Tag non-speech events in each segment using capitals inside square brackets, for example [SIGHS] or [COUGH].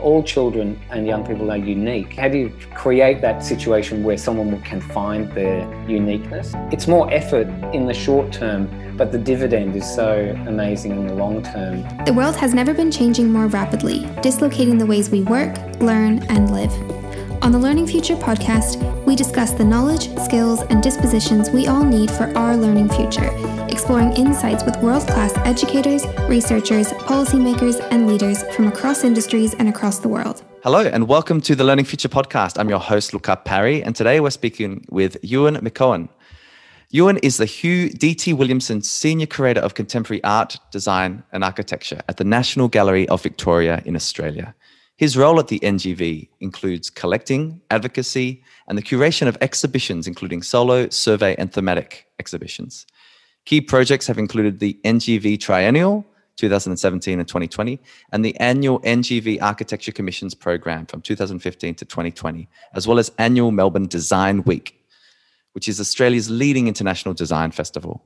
all children and young people are unique. How do you create that situation where someone can find their uniqueness? It's more effort in the short term, but the dividend is so amazing in the long term. The world has never been changing more rapidly, dislocating the ways we work, learn, and live. On the Learning Future podcast, we discuss the knowledge, skills, and dispositions we all need for our learning future, exploring insights with world class educators, researchers, policymakers, and leaders from across industries and across the world. Hello, and welcome to the Learning Future podcast. I'm your host, Luca Parry, and today we're speaking with Ewan McEoin. Ewan is the Hugh D.T. Williamson Senior Curator of Contemporary Art, Design, and Architecture at the National Gallery of Victoria in Australia. His role at the NGV includes collecting, advocacy, and the curation of exhibitions, including solo, survey, and thematic exhibitions. Key projects have included the NGV Triennial, 2017 and 2020, and the annual NGV Architecture Commissions program from 2015 to 2020, as well as annual Melbourne Design Week, which is Australia's leading international design festival.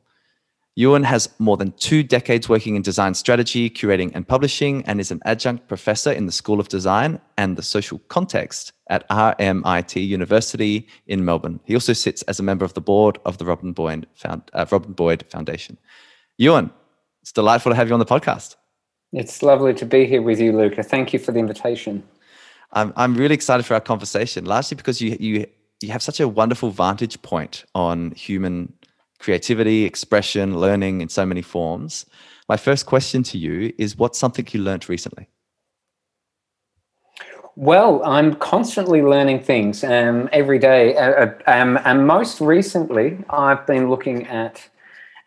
Ewan has more than two decades working in design strategy, curating, and publishing, and is an adjunct professor in the School of Design and the Social Context at RMIT University in Melbourne. He also sits as a member of the board of the Robin Boyd, Found, uh, Robin Boyd Foundation. Ewan, it's delightful to have you on the podcast. It's lovely to be here with you, Luca. Thank you for the invitation. I'm, I'm really excited for our conversation, largely because you, you, you have such a wonderful vantage point on human creativity, expression, learning in so many forms. My first question to you is what's something you learned recently? Well, I'm constantly learning things um, every day. Uh, uh, um, and most recently, I've been looking at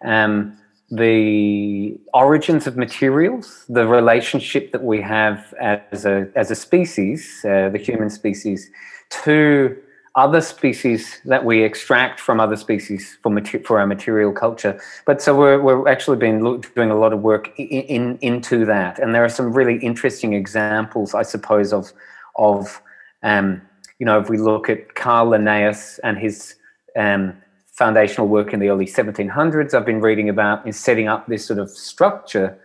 um, the origins of materials, the relationship that we have as a, as a species, uh, the human species, to other species that we extract from other species for mater- for our material culture. But so we're we're actually been doing a lot of work in, in, into that, and there are some really interesting examples, I suppose, of of um, you know if we look at Carl Linnaeus and his um, foundational work in the early 1700s, I've been reading about in setting up this sort of structure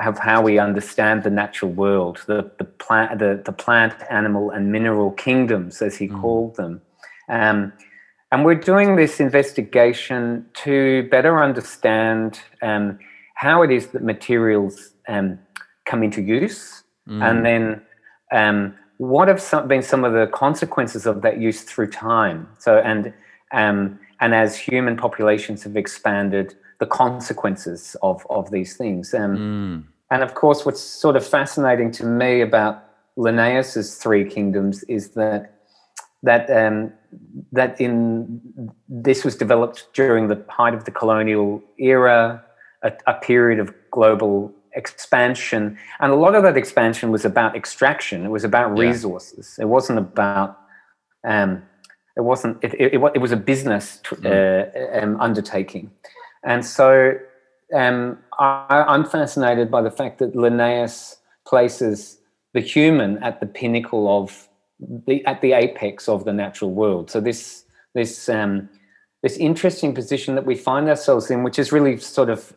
of how we understand the natural world, the the plant, the, the plant, animal, and mineral kingdoms, as he mm. called them. Um, and we're doing this investigation to better understand um, how it is that materials um, come into use, mm. and then um, what have some, been some of the consequences of that use through time. So, and um, and as human populations have expanded, the consequences of of these things. Um, mm. And of course, what's sort of fascinating to me about Linnaeus's three kingdoms is that that um, that in this was developed during the height of the colonial era, a, a, period of global expansion, and a lot of that expansion was about extraction. It was about resources. Yeah. It wasn't about um, it wasn't it, it, it, was a business mm. uh, um, undertaking, and so um, I, I'm fascinated by the fact that Linnaeus places the human at the pinnacle of the at the apex of the natural world. So this this um, this interesting position that we find ourselves in, which is really sort of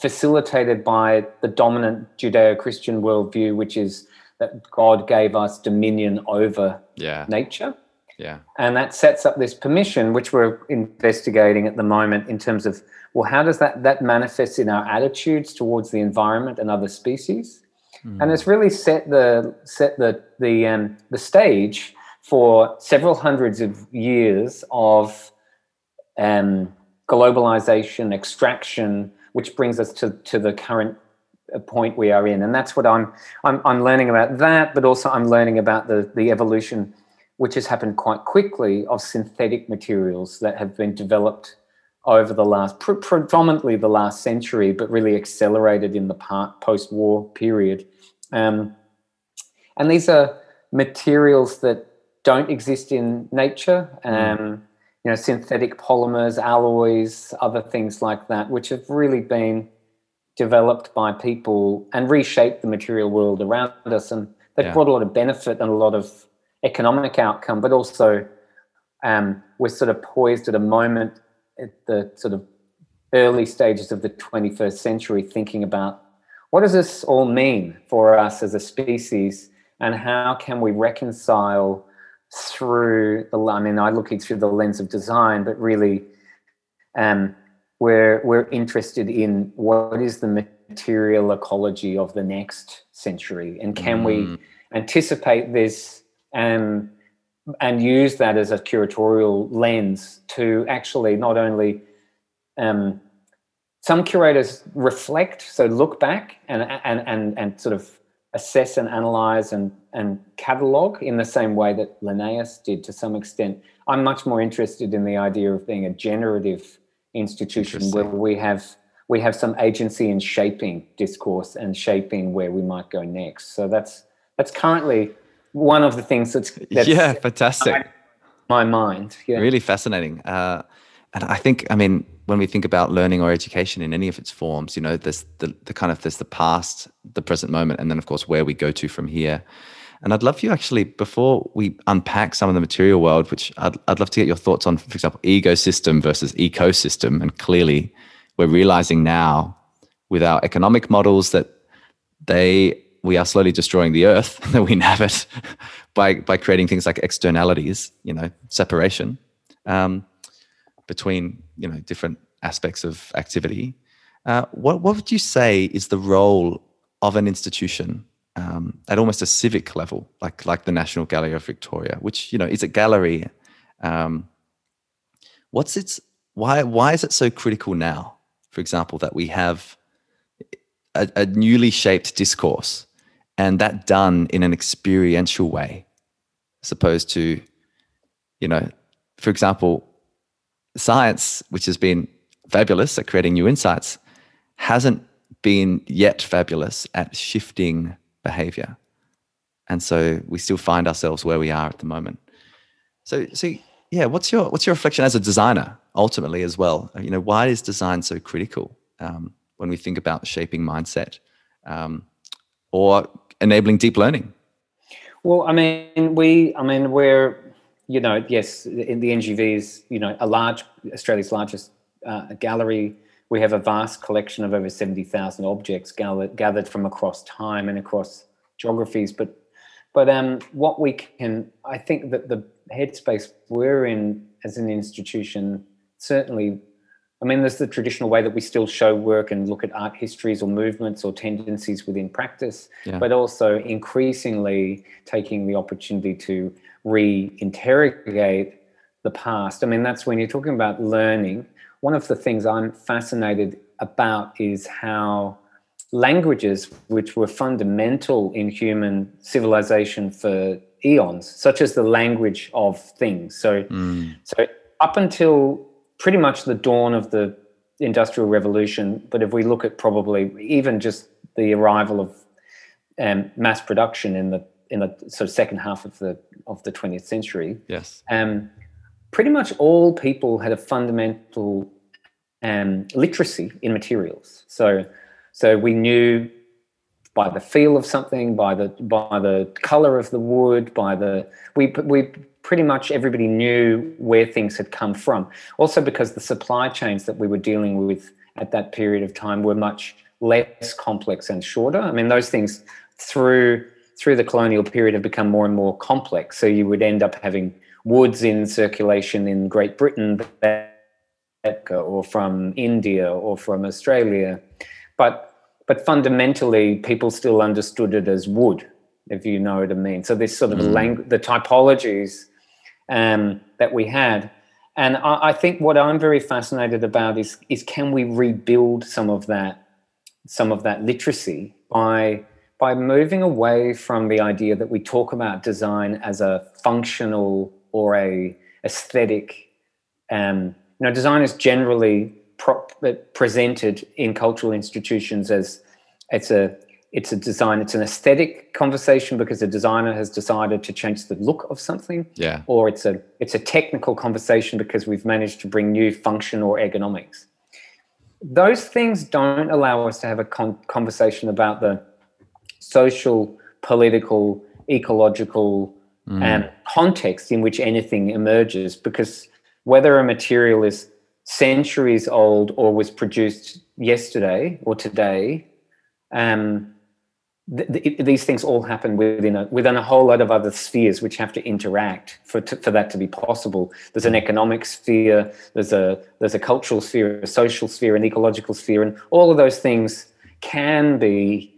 facilitated by the dominant Judeo-Christian worldview, which is that God gave us dominion over yeah. nature. Yeah. And that sets up this permission, which we're investigating at the moment in terms of, well, how does that, that manifest in our attitudes towards the environment and other species? Mm. And it's really set the set the the um, the stage for several hundreds of years of um, globalization, extraction, which brings us to to the current uh, point we are in. And that's what I'm I'm I'm learning about that, but also I'm learning about the the evolution which has happened quite quickly of synthetic materials that have been developed over the last pre- predominantly the last century but really accelerated in the post-war period um, and these are materials that don't exist in nature. Hmm. Um, mm. You know, synthetic polymers, alloys, other things like that, which have really been developed by people and reshaped the material world around us. And they've yeah. brought a lot of benefit and a lot of economic outcome, but also um, we're sort of poised at a moment at the sort of early stages of the 21st century thinking about what does this all mean for us as a species and how can we reconcile through the I mean I look it through the lens of design, but really um, we're we're interested in what is the material ecology of the next century and can mm. we anticipate this and and use that as a curatorial lens to actually not only um, some curators reflect so look back and and and, and sort of assess and analyze and, and catalog in the same way that Linnaeus did to some extent. I'm much more interested in the idea of being a generative institution where we have we have some agency in shaping discourse and shaping where we might go next. So that's that's currently one of the things that's, that's yeah fantastic my mind yeah really fascinating uh, and I think I mean when we think about learning or education in any of its forms, you know, there's the, the kind of there's the past, the present moment, and then of course where we go to from here. And I'd love you actually, before we unpack some of the material world, which I'd, I'd love to get your thoughts on, for example, ecosystem versus ecosystem. And clearly, we're realizing now with our economic models that they we are slowly destroying the earth [LAUGHS] that we inhabit by by creating things like externalities, you know, separation. Um, between you know different aspects of activity. Uh, what what would you say is the role of an institution um, at almost a civic level, like like the National Gallery of Victoria, which you know is a gallery. Um, what's its why why is it so critical now? For example, that we have a, a newly shaped discourse, and that done in an experiential way, as opposed to, you know, for example, science, which has been fabulous at creating new insights, hasn't been yet fabulous at shifting behavior. And so we still find ourselves where we are at the moment. So, so yeah, what's your what's your reflection as a designer ultimately as well? You know, why is design so critical um, when we think about shaping mindset um, or enabling deep learning? Well, I mean, we, I mean, we're you know, yes, in the NGV is, you know, a large, Australia's largest uh, gallery. We have a vast collection of over 70,000 objects gathered, gathered from across time and across geographies. But, but um, what we can, I think that the headspace we're in as an institution, certainly, I mean, there's the traditional way that we still show work and look at art histories or movements or tendencies within practice, yeah. but also increasingly taking the opportunity to re-interrogate the past. I mean, that's when you're talking about learning. One of the things I'm fascinated about is how languages, which were fundamental in human civilization for eons, such as the language of things. So, mm. so up until pretty much the dawn of the industrial revolution, but if we look at probably even just the arrival of um, mass production in the in the sort of second half of the of the 20th century. Yes. Um, pretty much all people had a fundamental um, literacy in materials. So, so we knew by the feel of something, by the by the color of the wood, by the we we pretty much everybody knew where things had come from. Also, because the supply chains that we were dealing with at that period of time were much less complex and shorter. I mean, those things through through the colonial period have become more and more complex. So you would end up having woods in circulation in Great Britain or from India or from Australia. But but fundamentally people still understood it as wood, if you know what I mean. So this sort of mm. language the typologies um, that we had. And I, I think what I'm very fascinated about is is can we rebuild some of that some of that literacy by by moving away from the idea that we talk about design as a functional or a aesthetic um, you know design is generally pro- presented in cultural institutions as it's a it's a design it's an aesthetic conversation because a designer has decided to change the look of something yeah or it's a it's a technical conversation because we've managed to bring new function or ergonomics those things don't allow us to have a con- conversation about the social, political, ecological mm. um, context in which anything emerges. Because whether a material is centuries old or was produced yesterday or today, um, th- th- these things all happen within a within a whole lot of other spheres which have to interact for to, for that to be possible. There's an economic sphere, there's a there's a cultural sphere, a social sphere, an ecological sphere, and all of those things can be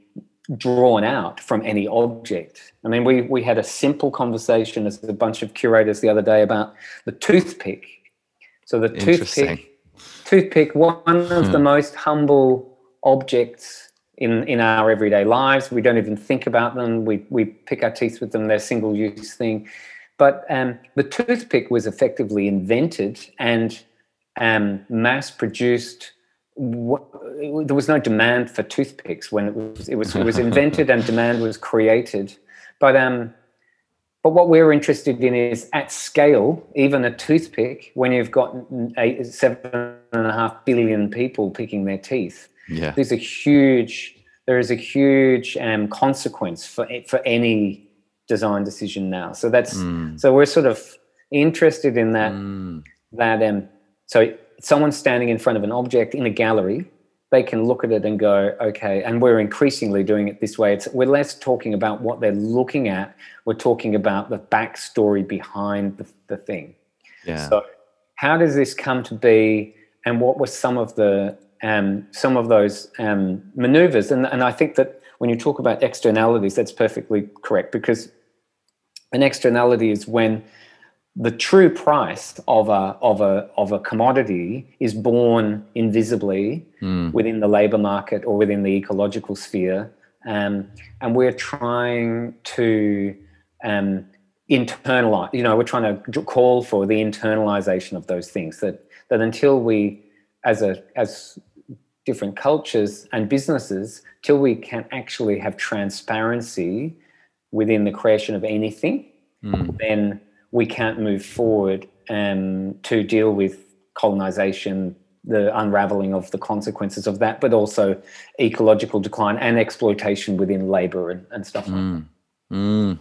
drawn out from any object. I mean, we we had a simple conversation as a bunch of curators the other day about the toothpick. So the toothpick, toothpick, one of hmm. the most humble objects in in our everyday lives. We don't even think about them. We we pick our teeth with them. They're single use thing. But um, the toothpick was effectively invented and um, mass produced. there was no demand for toothpicks when it was it was it was invented and demand was created. But um, but what we're interested in is at scale, even a toothpick, when you've got eight, seven and a half billion people picking their teeth, yeah. there's a huge there is a huge um, consequence for for any design decision now. So that's mm. so we're sort of interested in that mm. that um so someone standing in front of an object in a gallery they can look at it and go okay and we're increasingly doing it this way it's we're less talking about what they're looking at we're talking about the backstory behind the, the thing yeah so how does this come to be and what were some of the um, some of those um, maneuvers. And, and I think that when you talk about externalities, that's perfectly correct because an externality is when the true price of a of a of a commodity is born invisibly mm. within the labor market or within the ecological sphere, um, and we're trying to um, internalize. You know, we're trying to call for the internalization of those things. That that until we as a as different cultures and businesses till we can actually have transparency within the creation of anything mm. then we can't move forward um, to deal with colonization the unraveling of the consequences of that but also ecological decline and exploitation within labor and, and stuff like that mm. mm.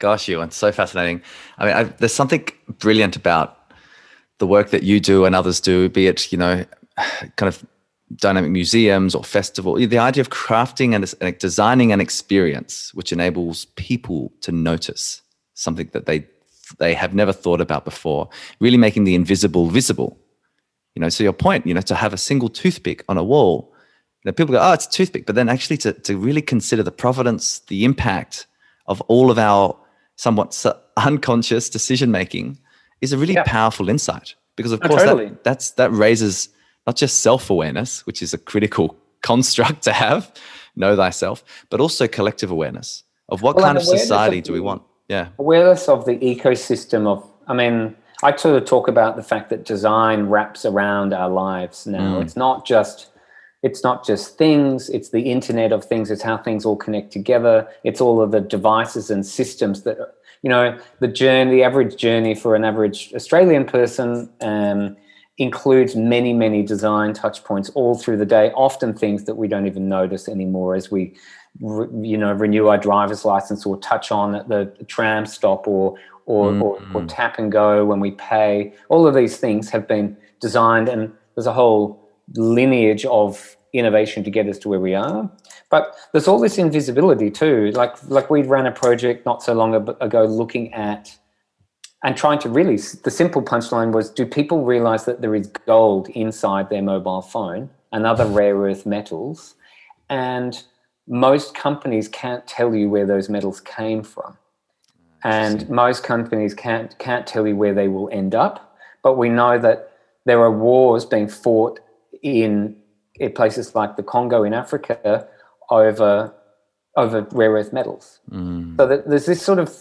gosh you and so fascinating i mean I, there's something brilliant about the work that you do and others do be it you know [SIGHS] kind of dynamic museums or festival the idea of crafting and designing an experience which enables people to notice something that they they have never thought about before really making the invisible visible you know so your point you know to have a single toothpick on a wall you know, people go oh it's a toothpick but then actually to, to really consider the providence the impact of all of our somewhat unconscious decision making is a really yeah. powerful insight because of oh, course totally. that, that's that raises not just self awareness, which is a critical [LAUGHS] construct to have, know thyself, but also collective awareness of what well, kind of society of do we want? Yeah. Awareness of the ecosystem of, I mean, I sort of talk about the fact that design wraps around our lives now. Mm. It's not just it's not just things it's the internet of things it's how things all connect together it's all of the devices and systems that you know the journey the average journey for an average australian person um, includes many, many design touch points all through the day, often things that we don't even notice anymore as we, you know, renew our driver's license or touch on at the tram stop or, or, mm-hmm. or, or tap and go when we pay. All of these things have been designed and there's a whole lineage of innovation to get us to where we are. But there's all this invisibility too. Like like we ran a project not so long ago looking at and trying to really the simple punchline was do people realize that there is gold inside their mobile phone and other [LAUGHS] rare earth metals? And most companies can't tell you where those metals came from. And most companies can't can't tell you where they will end up but we know that there are wars being fought in, in places like the Congo in Africa over over rare earth metals. Mm. so that there's this sort of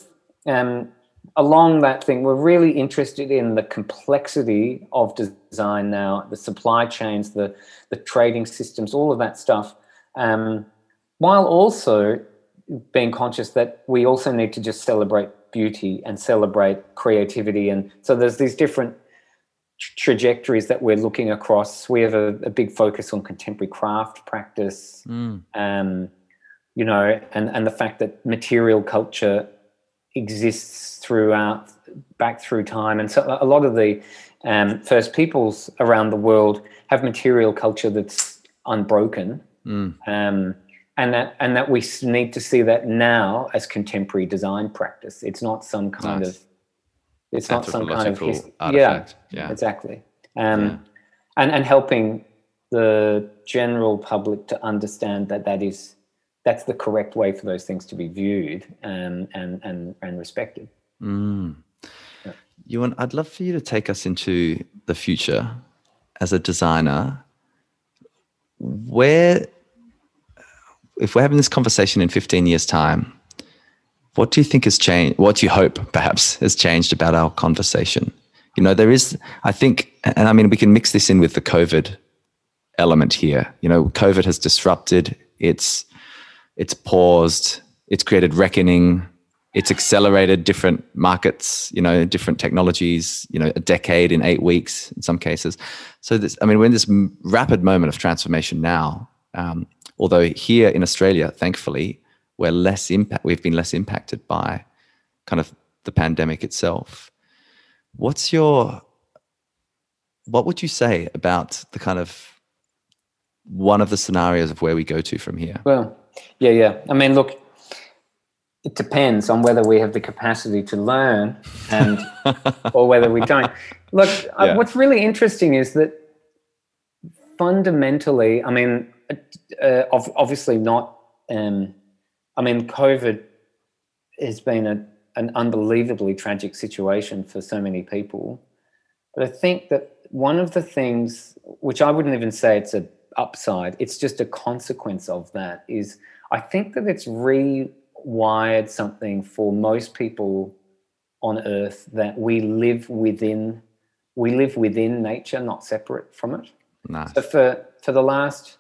um, along that thing, we're really interested in the complexity of design now, the supply chains, the the trading systems, all of that stuff, um, while also being conscious that we also need to just celebrate beauty and celebrate creativity, and so there's these different trajectories that we're looking across. We have a, a big focus on contemporary craft practice, mm. um, you know, and and the fact that material culture exists throughout back through time and so a lot of the um, first peoples around the world have material culture that's unbroken mm. um, and that and that we need to see that now as contemporary design practice. It's not some kind nice. of it's not some kind of his, yeah, yeah, exactly. Um, yeah. and and helping the general public to understand that that is that's the correct way for those things to be viewed and and and, and respected. Mm. Yeah. Ewan, I'd love for you to take us into the future as a designer. Where, if we're having this conversation in 15 years' time, what do you think has changed? What do you hope perhaps has changed about our conversation? You know, there is, I think, and I mean, we can mix this in with the COVID element here. You know, COVID has disrupted, it's it's paused, it's created reckoning, it's accelerated different markets, you know, different technologies, you know, a decade in eight weeks in some cases. So this, I mean, we're in this rapid moment of transformation now. Um, although here in Australia, thankfully, we're less impact. We've been less impacted by kind of the pandemic itself. What's your what would you say about the kind of one of the scenarios of where we go to from here? Well, yeah, yeah. I mean, look, it depends on whether we have the capacity to learn and [LAUGHS] or whether we don't. Look, uh, yeah. what's really interesting is that fundamentally, I mean, uh, obviously not. Um, I mean, COVID has been a, an unbelievably tragic situation for so many people. But I think that one of the things, which I wouldn't even say it's a upside, it's just a consequence of that, is I think that it's rewired something for most people on earth that we live within we live within nature, not separate from it. Nice. So for for the last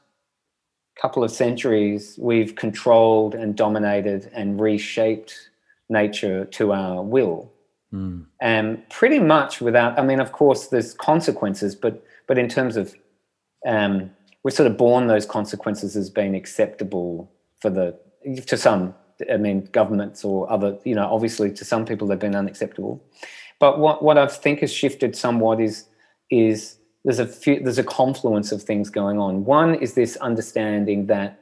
couple of centuries, we've controlled and dominated and reshaped nature to our will. Mm. And pretty much without, I mean, of course, there's consequences, but but in terms of, um, we're sort of born those consequences as being acceptable for the to some. I mean, governments or other, you know, obviously to some people they've been unacceptable. But what what I think has shifted somewhat is is there's a few, there's a confluence of things going on. One is this understanding that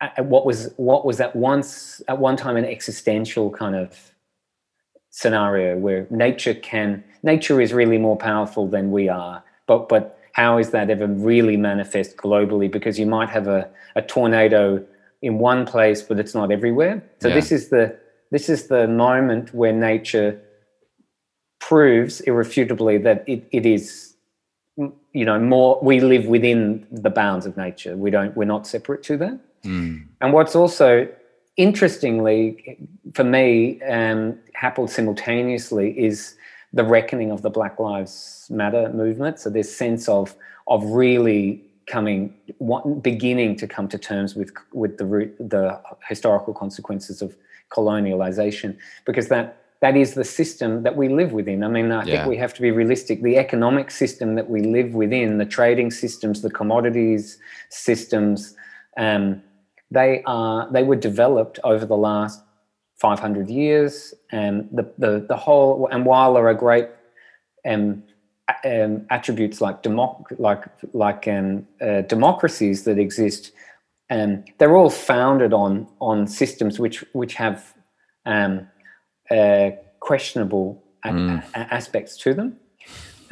uh, uh, what was what was at once at one time an existential kind of scenario where nature can nature is really more powerful than we are but but how is that ever really manifest globally because you might have a, a tornado in one place but it's not everywhere so yeah. this is the this is the moment where nature proves irrefutably that it, it is you know more we live within the bounds of nature we don't we're not separate to that mm. and what's also interestingly for me um, happened simultaneously is the reckoning of the black lives matter movement so this sense of of really coming beginning to come to terms with with the root the historical consequences of colonialization because that that is the system that we live within. I mean, I yeah. think we have to be realistic. The economic system that we live within, the trading systems, the commodities systems, um, they are they were developed over the last 500 years, and the the, the whole and while there are great um, um, attributes like democ- like like um, uh, democracies that exist, um, they're all founded on on systems which which have um, uh, questionable mm. a- aspects to them.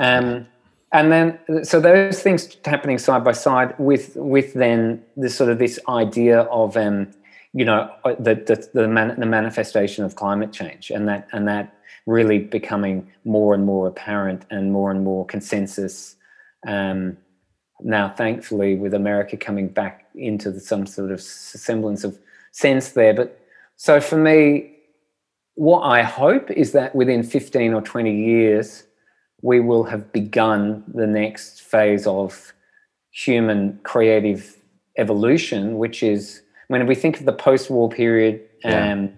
Um, and then, so those things happening side by side with with then this sort of this idea of um, you know uh, the the the, man, the manifestation of climate change and that and that really becoming more and more apparent and more and more consensus. Um, now, thankfully, with America coming back into the, some sort of semblance of sense there, but so for me, what I hope is that within 15 or 20 years, we will have begun the next phase of human creative evolution, which is when we think of the post-war period and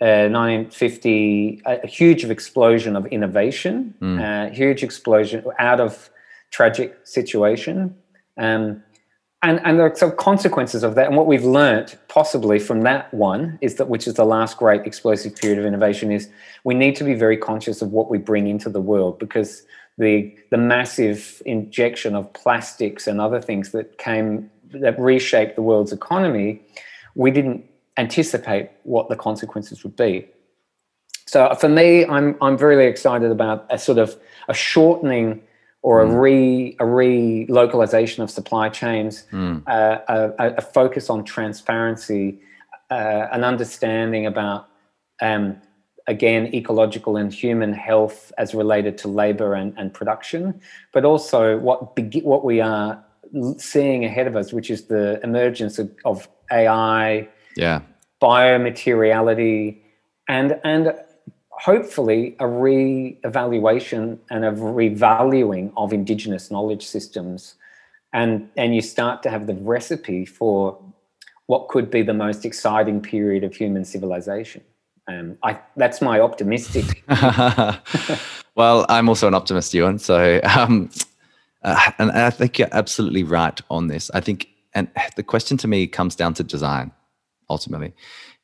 yeah. uh, 1950, a, a, huge explosion of innovation, mm. uh, huge explosion out of tragic situation. Um, and and there are some consequences of that and what we've learnt possibly from that one is that which is the last great explosive period of innovation is we need to be very conscious of what we bring into the world because the the massive injection of plastics and other things that came that reshaped the world's economy we didn't anticipate what the consequences would be. So for me, I'm I'm very excited about a sort of a shortening or a mm. re a relocalization of supply chains, mm. uh, a, a, focus on transparency, uh, an understanding about um, again ecological and human health as related to labor and, and production, but also what what we are seeing ahead of us, which is the emergence of, of AI, yeah, biomateriality, and and hopefully a re-evaluation and a revaluing of indigenous knowledge systems. And and you start to have the recipe for what could be the most exciting period of human civilization. Um, I, that's my optimistic [LAUGHS] well i'm also an optimist ewan so um, uh, and i think you're absolutely right on this. I think and the question to me comes down to design ultimately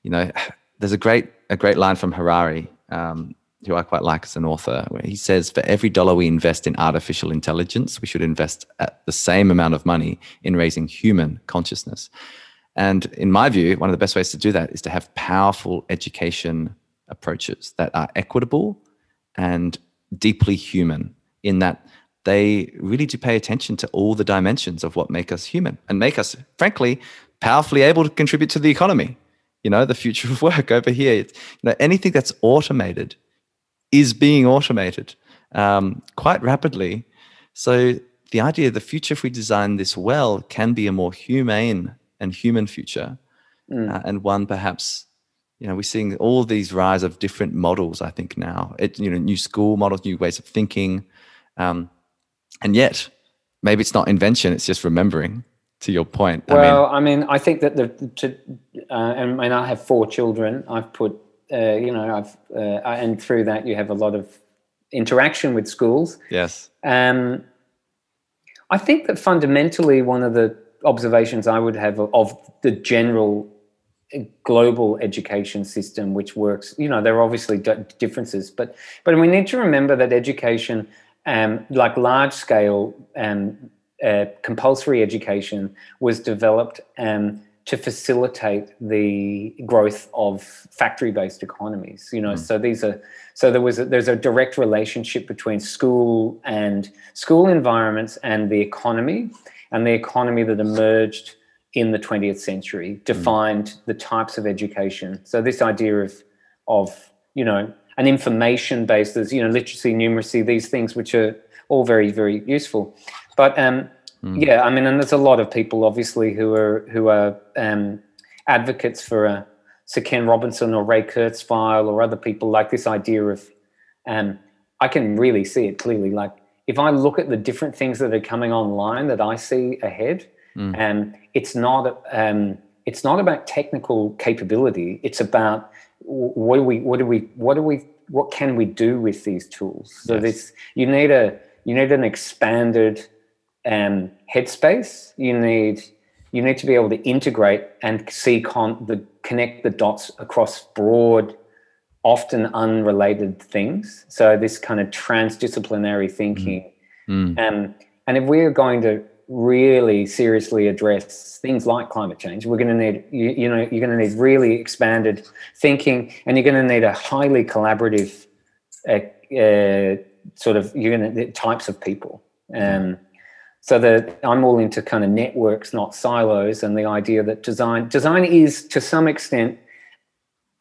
you know there's a great a great line from harari um, who I quite like as an author, where he says, for every dollar we invest in artificial intelligence, we should invest at the same amount of money in raising human consciousness. And in my view, one of the best ways to do that is to have powerful education approaches that are equitable and deeply human, in that they really do pay attention to all the dimensions of what make us human and make us, frankly, powerfully able to contribute to the economy. You know the future of [LAUGHS] work over here. It's, you know anything that's automated is being automated um, quite rapidly. So the idea of the future if we design this well can be a more humane and human future mm. uh, and one perhaps you know we're seeing all these rise of different models i think now. It you know new school models new ways of thinking. Um, and yet maybe it's not invention it's just remembering to your point. Well, I mean, I, mean, I think that the to, uh, and, and, I have four children. I've put, uh, you know, I've uh, and through that you have a lot of interaction with schools. Yes. Um, I think that fundamentally one of the observations I would have of the general global education system, which works, you know, there are obviously differences, but but we need to remember that education, um, like large scale um, uh, compulsory education was developed um, to facilitate the growth of factory-based economies. You know, mm. so these are so there was a, there's a direct relationship between school and school environments and the economy, and the economy that emerged in the 20th century hmm. defined mm. the types of education. So this idea of of you know an information based, there's you know literacy, numeracy, these things which are all very very useful. But um, mm. yeah, I mean, and there's a lot of people obviously who are who are um, advocates for a Sir Ken Robinson or Ray Kurzweil or other people like this idea of. Um, I can really see it clearly. Like if I look at the different things that are coming online that I see ahead, mm. um, it's not um, it's not about technical capability. It's about what do we what do we what do we what can we do with these tools? So yes. this you need a you need an expanded um, headspace. You need you need to be able to integrate and see con- the connect the dots across broad, often unrelated things. So this kind of transdisciplinary thinking. Mm. Um, and if we're going to really seriously address things like climate change, we're going to need you, you know you're going to need really expanded thinking, and you're going to need a highly collaborative uh, uh, sort of you're going to types of people. Um, so that I'm all into kind of networks, not silos, and the idea that design design is to some extent,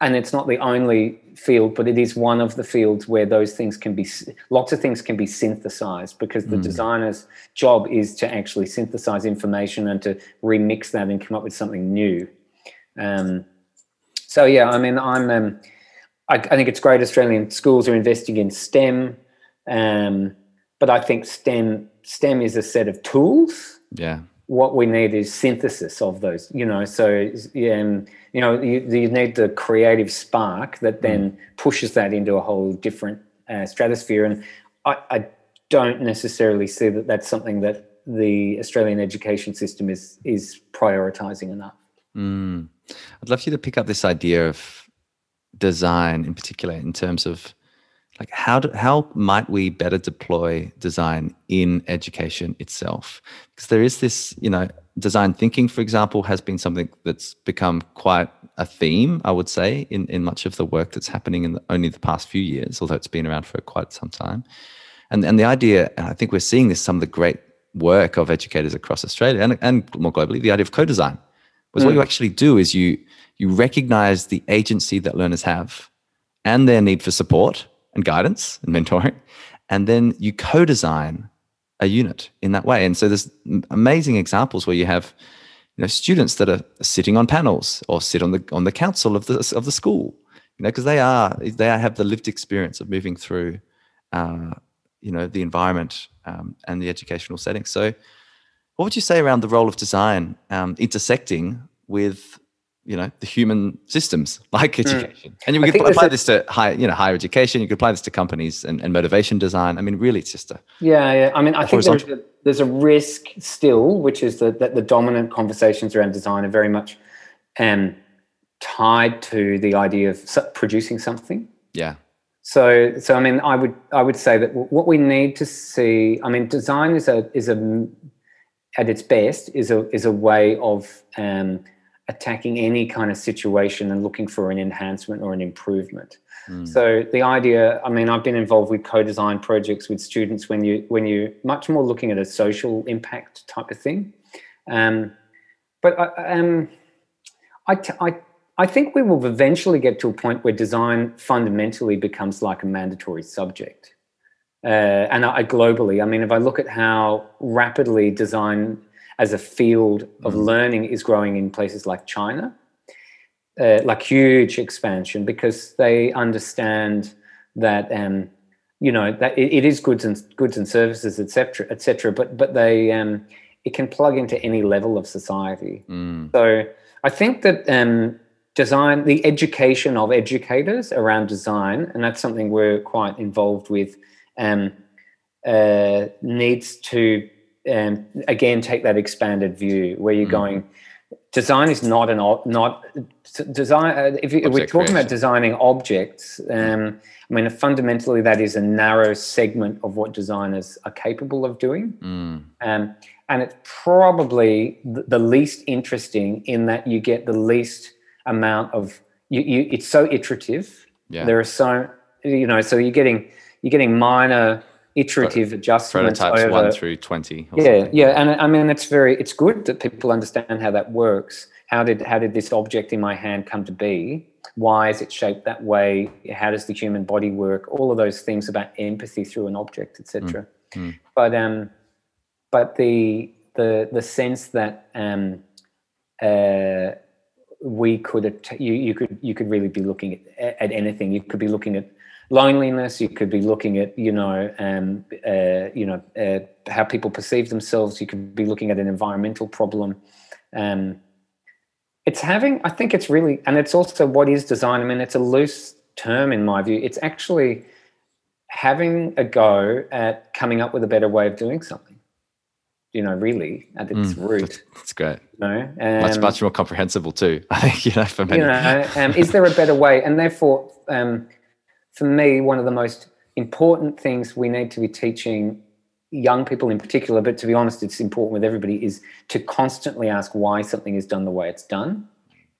and it's not the only field, but it is one of the fields where those things can be lots of things can be synthesized because the mm. designer's job is to actually synthesize information and to remix that and come up with something new. Um, so yeah, I mean, I'm um, I, I, think it's great Australian schools are investing in STEM, um, but I think STEM STEM is a set of tools. Yeah. What we need is synthesis of those, you know. So, yeah, and, you know, you, you need the creative spark that then mm. pushes that into a whole different uh, stratosphere. And I, I don't necessarily see that that's something that the Australian education system is is prioritizing enough. Mm. I'd love you to pick up this idea of design in particular in terms of like how do, how might we better deploy design in education itself because there is this you know design thinking, for example, has been something that's become quite a theme, I would say, in, in much of the work that's happening in the, only the past few years, although it's been around for quite some time. And, and the idea, and I think we're seeing this, some of the great work of educators across Australia and, and more globally, the idea of co-design. Was mm. what you actually do is you you recognize the agency that learners have and their need for support and guidance and mentoring, and then you co-design a unit in that way. And so there's amazing examples where you have you know students that are sitting on panels or sit on the on the council of the of the school you know because they are they have the lived experience of moving through uh, you know the environment um, and the educational setting so what would you say around the role of design um, intersecting with you know the human systems [LAUGHS] like hmm. education mm. and you could apply this to higher you know higher education you could apply this to companies and, and motivation design i mean really it's just a yeah yeah i mean i think there's a, there's a risk still which is that, that the dominant conversations around design are very much um, tied to the idea of producing something yeah so so i mean i would i would say that what we need to see i mean design is a is a at its best is a is a way of um, attacking any kind of situation and looking for an enhancement or an improvement. Mm. So the idea, I mean, I've been involved with co-design projects with students when you when you're much more looking at a social impact type of thing. Um, but I, um, I, I, I think we will eventually get to a point where design fundamentally becomes like a mandatory subject. Uh, and I, globally, I mean, if I look at how rapidly design as a field of mm. learning is growing in places like China, uh, like huge expansion because they understand that um, you know that it, it is goods and goods and services, etc., etc. But but they um, it can plug into any level of society. Mm. So I think that um, design, the education of educators around design, and that's something we're quite involved with, um, uh, needs to um, again take that expanded view where you're mm. going design is not an not design uh, if, you, if we're talking creation. about designing objects um, i mean fundamentally that is a narrow segment of what designers are capable of doing mm. um, and it's probably the least interesting in that you get the least amount of you, you it's so iterative yeah. there are so you know so you're getting you're getting minor iterative Pro- adjustments prototypes over, one through 20 yeah something. yeah and i mean it's very it's good that people understand how that works how did how did this object in my hand come to be why is it shaped that way how does the human body work all of those things about empathy through an object etc mm. mm. but um but the the the sense that um uh we could you, you could you could really be looking at, at anything you could be looking at loneliness. You could be looking at, you know, um, uh, you know, uh, how people perceive themselves. You could be looking at an environmental problem. Um, it's having, I think it's really, and it's also what is design. I mean, it's a loose term in my view. It's actually having a go at coming up with a better way of doing something. You know, really at its mm, root. That's great. You know, um, much much more comprehensible too. [LAUGHS] I think you know for many. You know, um, is there a better way? And therefore, um, for me, one of the most important things we need to be teaching young people in particular, but to be honest, it's important with everybody, is to constantly ask why something is done the way it's done,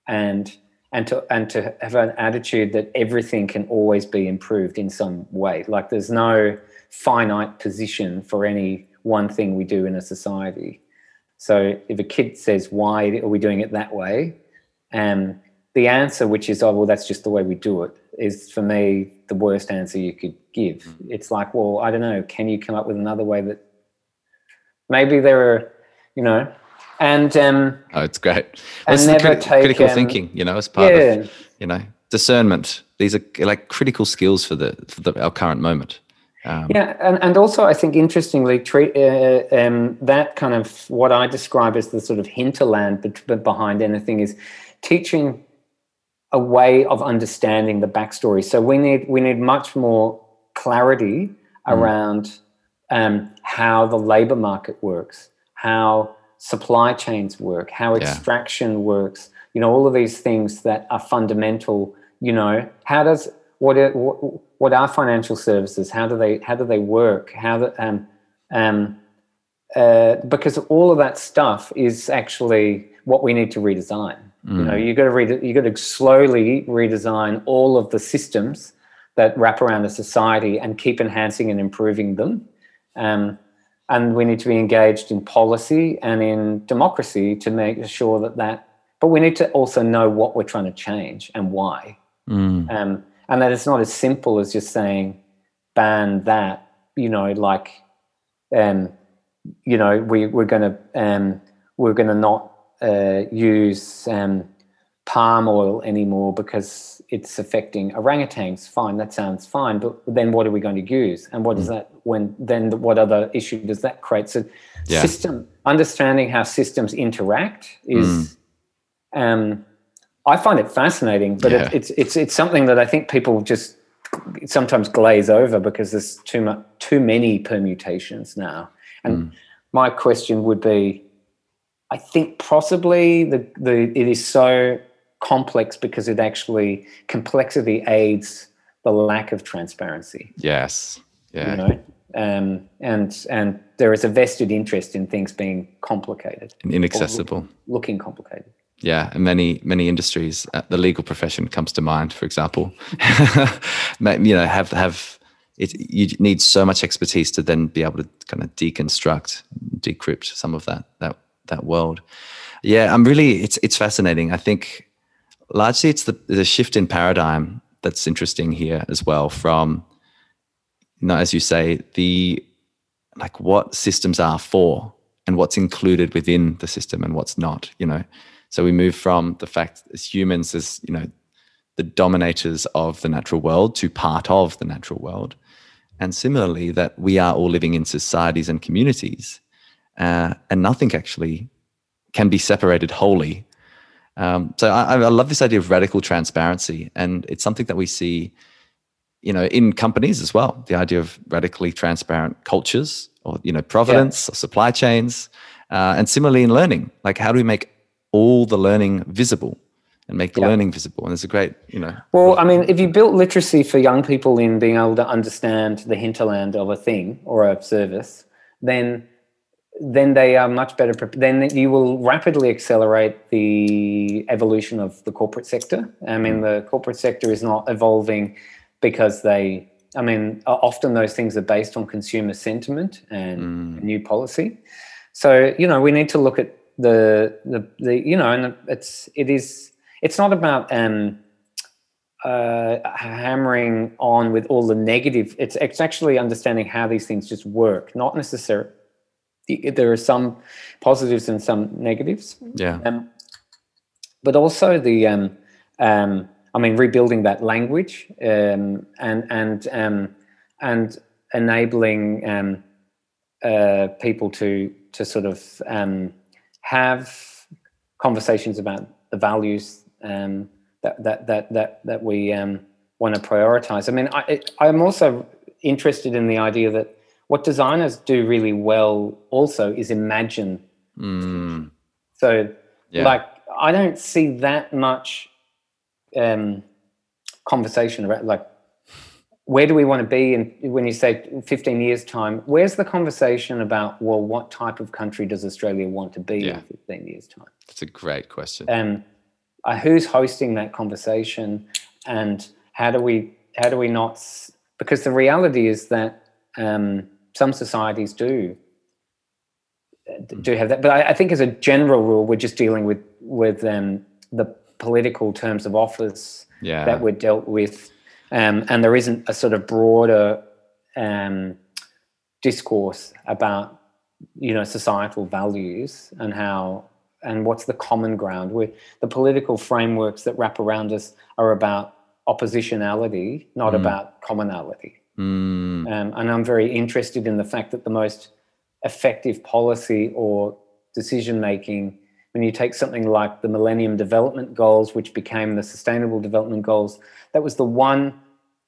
and and to and to have an attitude that everything can always be improved in some way. Like there's no finite position for any one thing we do in a society. So if a kid says, "Why are we doing it that way?" um, the answer, which is, "Oh, well, that's just the way we do it, is for me the worst answer you could give. Mm. It's like, well, I don't know. Can you come up with another way that maybe there are, you know, and um, oh, it's great. Well, and never take, critical um, thinking, you know, as part yeah. of you know discernment. These are like critical skills for the for the, our current moment. Um, yeah, and, and also I think interestingly, treat, uh, um, that kind of what I describe as the sort of hinterland behind anything is teaching a way of understanding the backstory. So we need we need much more clarity mm. around um, how the labor market works, how supply chains work, how extraction yeah. works. You know, all of these things that are fundamental. You know, how does what are, what are financial services? How do they how do they work? How the, um, um, uh, because all of that stuff is actually what we need to redesign. Mm. You know, you got to read you got to slowly redesign all of the systems that wrap around a society and keep enhancing and improving them. Um, and we need to be engaged in policy and in democracy to make sure that that. But we need to also know what we're trying to change and why. Mm. Um, and that it's not as simple as just saying ban that. You know, like, um, you know, we we're going to um, we're going to not uh, use um, palm oil anymore because it's affecting orangutans. Fine, that sounds fine. But then what are we going to use? And what mm. does that when then what other issue does that create? So yeah. system understanding how systems interact is mm. um, I find it fascinating, but yeah. it, it's it's it's something that I think people just sometimes glaze over because there's too much too many permutations now. And mm. my question would be I think possibly the, the it is so complex because it actually complexity aids the lack of transparency. Yes. Yeah. You know? Um, and and there is a vested interest in things being complicated and inaccessible, look, looking complicated. Yeah, and many many industries, uh, the legal profession comes to mind, for example. [LAUGHS] you know, have have it. You need so much expertise to then be able to kind of deconstruct, decrypt some of that that that world. Yeah, I'm really. It's it's fascinating. I think largely it's the, the shift in paradigm that's interesting here as well from you know, as you say the like what systems are for and what's included within the system and what's not you know so we move from the fact as humans as you know the dominators of the natural world to part of the natural world and similarly that we are all living in societies and communities uh, and nothing actually can be separated wholly um, so I, I, love this idea of radical transparency, and it's something that we see, you know, in companies as well. The idea of radically transparent cultures, or you know, provenance, yeah. or supply chains, uh, and similarly in learning. Like, how do we make all the learning visible and make the yeah. learning visible? And there's a great, you know. Well, I mean, if you built literacy for young people in being able to understand the hinterland of a thing or a service, then then they are much better prepared. Then you will rapidly accelerate the evolution of the corporate sector. I mean, the corporate sector is not evolving because they, I mean, often those things are based on consumer sentiment and mm. new policy. So, you know, we need to look at the, the, the you know, and it's, it is, it's not about, um, uh, hammering on with all the negative. It's, it's actually understanding how these things just work, not necessarily there are some positives and some negatives. Yeah. Um, but also the, um, um, I mean, rebuilding that language um, and and um, and enabling um, uh, people to to sort of have conversations about the values that that that that that we want to prioritize. I mean, I, I'm also interested in the idea that what designers do really well also is imagine. Mm. So, yeah. like, I don't see that much um, conversation about like where do we want to be in when you say 15 years time where's the conversation about well what type of country does australia want to be yeah. in 15 years time that's a great question and um, uh, who's hosting that conversation and how do we how do we not because the reality is that um, some societies do do have that. But I, I, think as a general rule, we're just dealing with with um, the political terms of office yeah. that we're dealt with, um, and there isn't a sort of broader um, discourse about you know societal values and how and what's the common ground. Where the political frameworks that wrap around us are about oppositionality, not mm. about commonality. Mm. Um, and I'm very interested in the fact that the most effective policy or decision making, when you take something like the Millennium Development Goals, which became the Sustainable Development Goals, that was the one,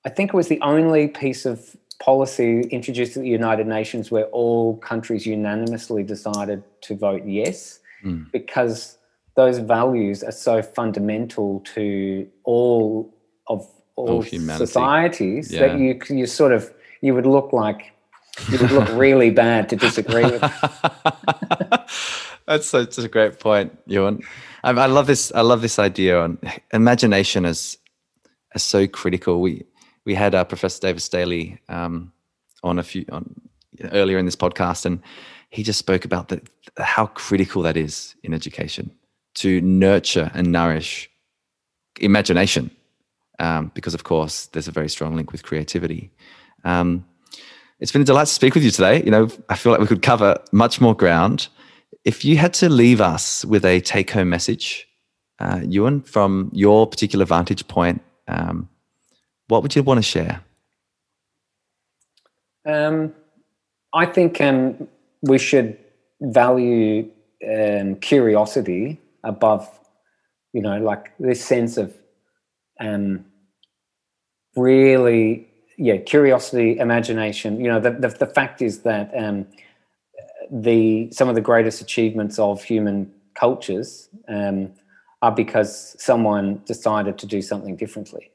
I think it was the only piece of policy introduced at the United Nations where all countries unanimously decided to vote yes, mm. because those values are so fundamental to all of all societies yeah. that you you sort of you would look like You would look really bad to disagree with. [LAUGHS] That's such a great point, Ewan. I, I love this. I love this idea on imagination as as so critical. We we had uh, Professor Davis Daly um, on a few on earlier in this podcast, and he just spoke about the, how critical that is in education to nurture and nourish imagination, um, because of course there's a very strong link with creativity. Um, it's been a delight to speak with you today. You know, I feel like we could cover much more ground. If you had to leave us with a take-home message, uh, Ewan, from your particular vantage point, um, what would you want to share? Um, I think um, we should value um, curiosity above, you know, like this sense of um, really, yeah, curiosity, imagination. You know, the the, the fact is that um, the some of the greatest achievements of human cultures um, are because someone decided to do something differently,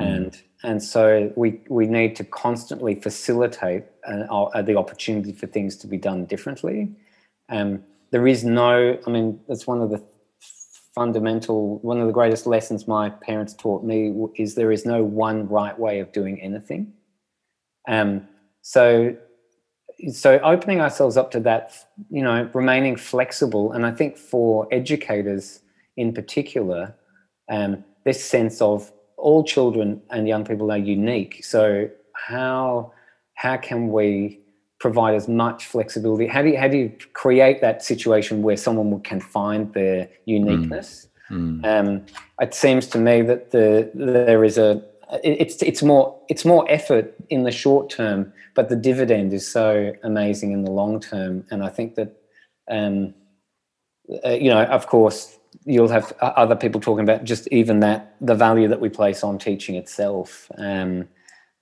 mm. and and so we we need to constantly facilitate uh, uh, the opportunity for things to be done differently. Um, there is no, I mean, that's one of the fundamental, one of the greatest lessons my parents taught me is there is no one right way of doing anything. Um, so, so opening ourselves up to that, you know, remaining flexible, and I think for educators in particular, um, this sense of all children and young people are unique. So how how can we provide as much flexibility? How do you, how do you create that situation where someone can find their uniqueness? Mm. Mm. Um, it seems to me that the there is a it's it's more it's more effort in the short term, but the dividend is so amazing in the long term. And I think that um, uh, you know, of course, you'll have other people talking about just even that the value that we place on teaching itself. Um,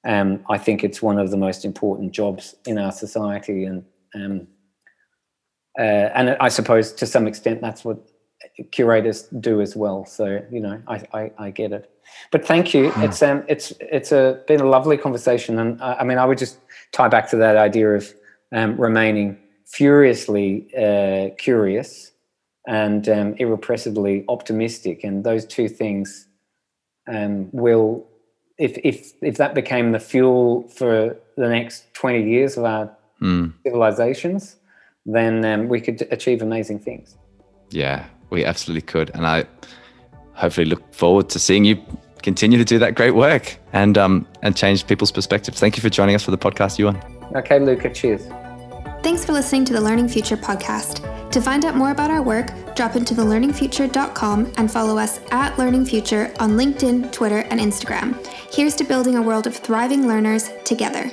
um, I think it's one of the most important jobs in our society, and um, uh, and I suppose to some extent that's what curators do as well. So you know, I I, I get it. But thank you. Mm. It's um it's it's a been a lovely conversation, and I, I mean I would just tie back to that idea of um, remaining furiously uh, curious and um, irrepressibly optimistic. And those two things um, will, if, if, if that became the fuel for the next 20 years of our mm. civilizations, then um, we could achieve amazing things. Yeah, we absolutely could. And I hopefully look forward to seeing you continue to do that great work and um, and change people's perspectives. Thank you for joining us for the podcast, Ewan. Okay, Luca, cheers. Thanks for listening to the Learning Future podcast. To find out more about our work, drop into thelearningfuture.com and follow us at Learning Future on LinkedIn, Twitter, and Instagram. Here's to building a world of thriving learners together.